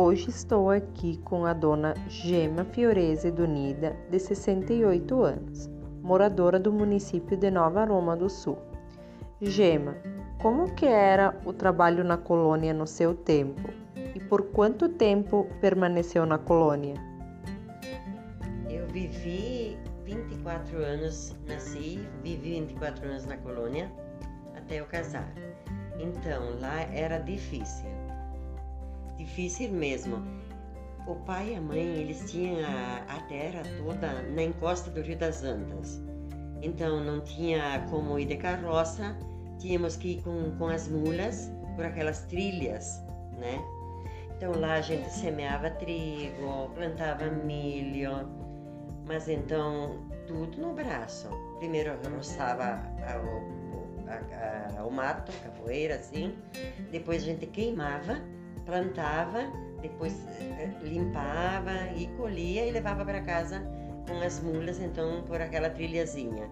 Hoje estou aqui com a dona Gema Fiorese Dunida, de 68 anos, moradora do município de Nova Roma do Sul. Gema, como que era o trabalho na colônia no seu tempo e por quanto tempo permaneceu na colônia? Eu vivi 24 anos, nasci, vivi 24 anos na colônia até eu casar. Então lá era difícil difícil mesmo. O pai e a mãe, eles tinham a, a terra toda na encosta do Rio das Antas. Então não tinha como ir de carroça, tínhamos que ir com, com as mulas por aquelas trilhas, né? Então lá a gente semeava trigo, plantava milho, mas então tudo no braço. Primeiro roçava o, o mato, a capoeira assim, depois a gente queimava plantava, depois eh, limpava e colhia e levava para casa com as mulas, então por aquela trilhazinha.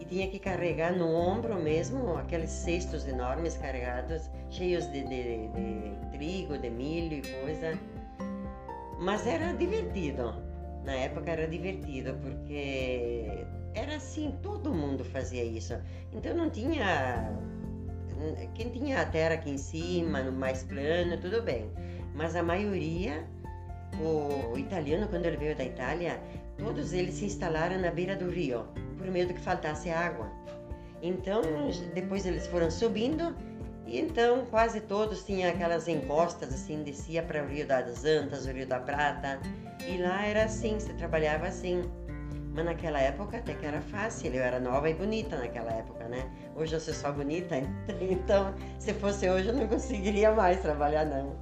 E tinha que carregar no ombro mesmo aqueles cestos enormes carregados, cheios de, de, de trigo, de milho e coisa. Mas era divertido. Na época era divertido porque era assim, todo mundo fazia isso. Então não tinha quem tinha a terra aqui em cima, no mais plano, tudo bem. Mas a maioria, o, italiano, quando ele veio da Itália, todos eles se instalaram na beira do rio, por medo que faltasse água. Então, depois eles foram subindo, e então quase todos tinham aquelas encostas, assim, descia para o Rio das Antas, o Rio da Prata, e lá era assim, se trabalhava assim. Mas naquela época até que era fácil, eu era nova e bonita naquela época, né? Hoje eu sou só bonita, então se fosse hoje eu não conseguiria mais trabalhar não.